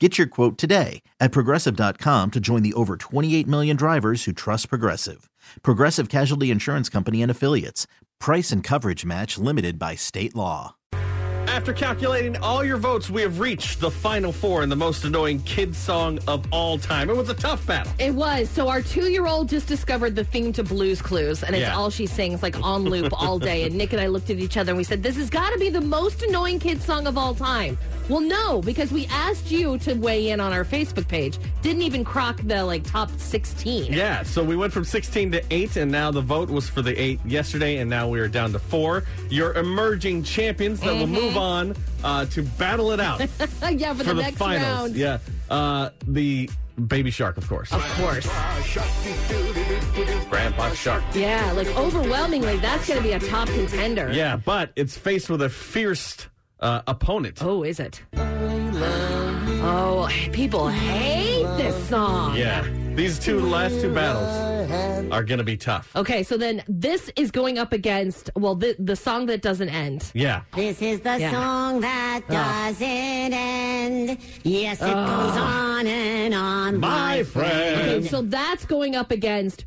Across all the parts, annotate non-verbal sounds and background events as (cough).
Get your quote today at progressive.com to join the over 28 million drivers who trust Progressive. Progressive Casualty Insurance Company and Affiliates. Price and coverage match limited by state law. After calculating all your votes, we have reached the final four in the most annoying kid song of all time. It was a tough battle. It was. So our two-year-old just discovered the theme to Blues Clues, and it's Yeah. all she sings like on loop all day. And Nick and I looked at each other and we said, "This has got to be the most annoying kid song of all time." Well, no, because we asked you to weigh in on our Facebook page. Didn't even crock the like top 16. Yeah, so we went from 16 to 8, and now the vote was for the 8 yesterday, and now we are down to 4. Your emerging champions that will move on uh, to battle it out for, (laughs) yeah, for, the, the next finals. round. Yeah, uh, the Baby Shark, of course. Of course. Grandpa Shark. Yeah, like overwhelmingly, that's going to be a top contender. Yeah, but it's faced with a fierce uh, opponent. Oh, is it? Oh, people hate this song. Yeah, these two last two battles are going to be tough. Okay, so then this is going up against well the the song that doesn't end. Yeah. This is the Yeah. song that doesn't end. Yes, it goes on and on. My friend. Okay, so that's going up against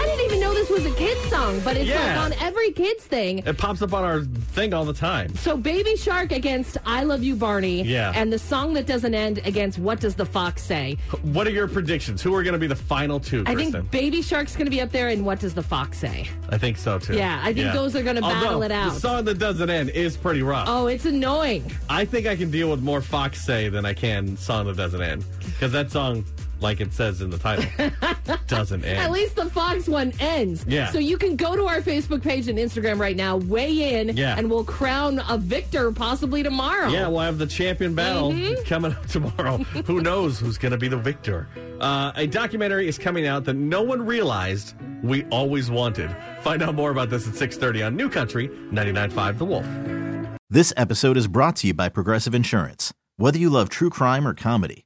This was a kid's song, but it's Yeah. like on every kid's thing. It pops up on our thing all the time. So Baby Shark against I Love You Barney. Yeah. And the song that doesn't end against What Does the Fox Say? What are your predictions? Who are going to be the final two, I think Baby Shark's going to be up there and What Does the Fox Say? I think so too. Yeah, I think those are gonna battle Although, it out. The song that doesn't end is pretty rough. Oh, it's annoying. I think I can deal with more Fox Say than I can song that doesn't end. Because that song, like it says in the title, (laughs) doesn't end. At least the Fox one ends. Yeah. So you can go to our Facebook page and Instagram right now, weigh in, Yeah. and we'll crown a victor possibly tomorrow. Yeah, we'll have the champion battle Mm-hmm. coming up tomorrow. (laughs) Who knows who's going to be the victor? Uh, a documentary is coming out that no one realized we always wanted. Find out more about this at 6.30 on New Country 99.5 The Wolf. This episode is brought to you by Progressive Insurance. Whether you love true crime or comedy,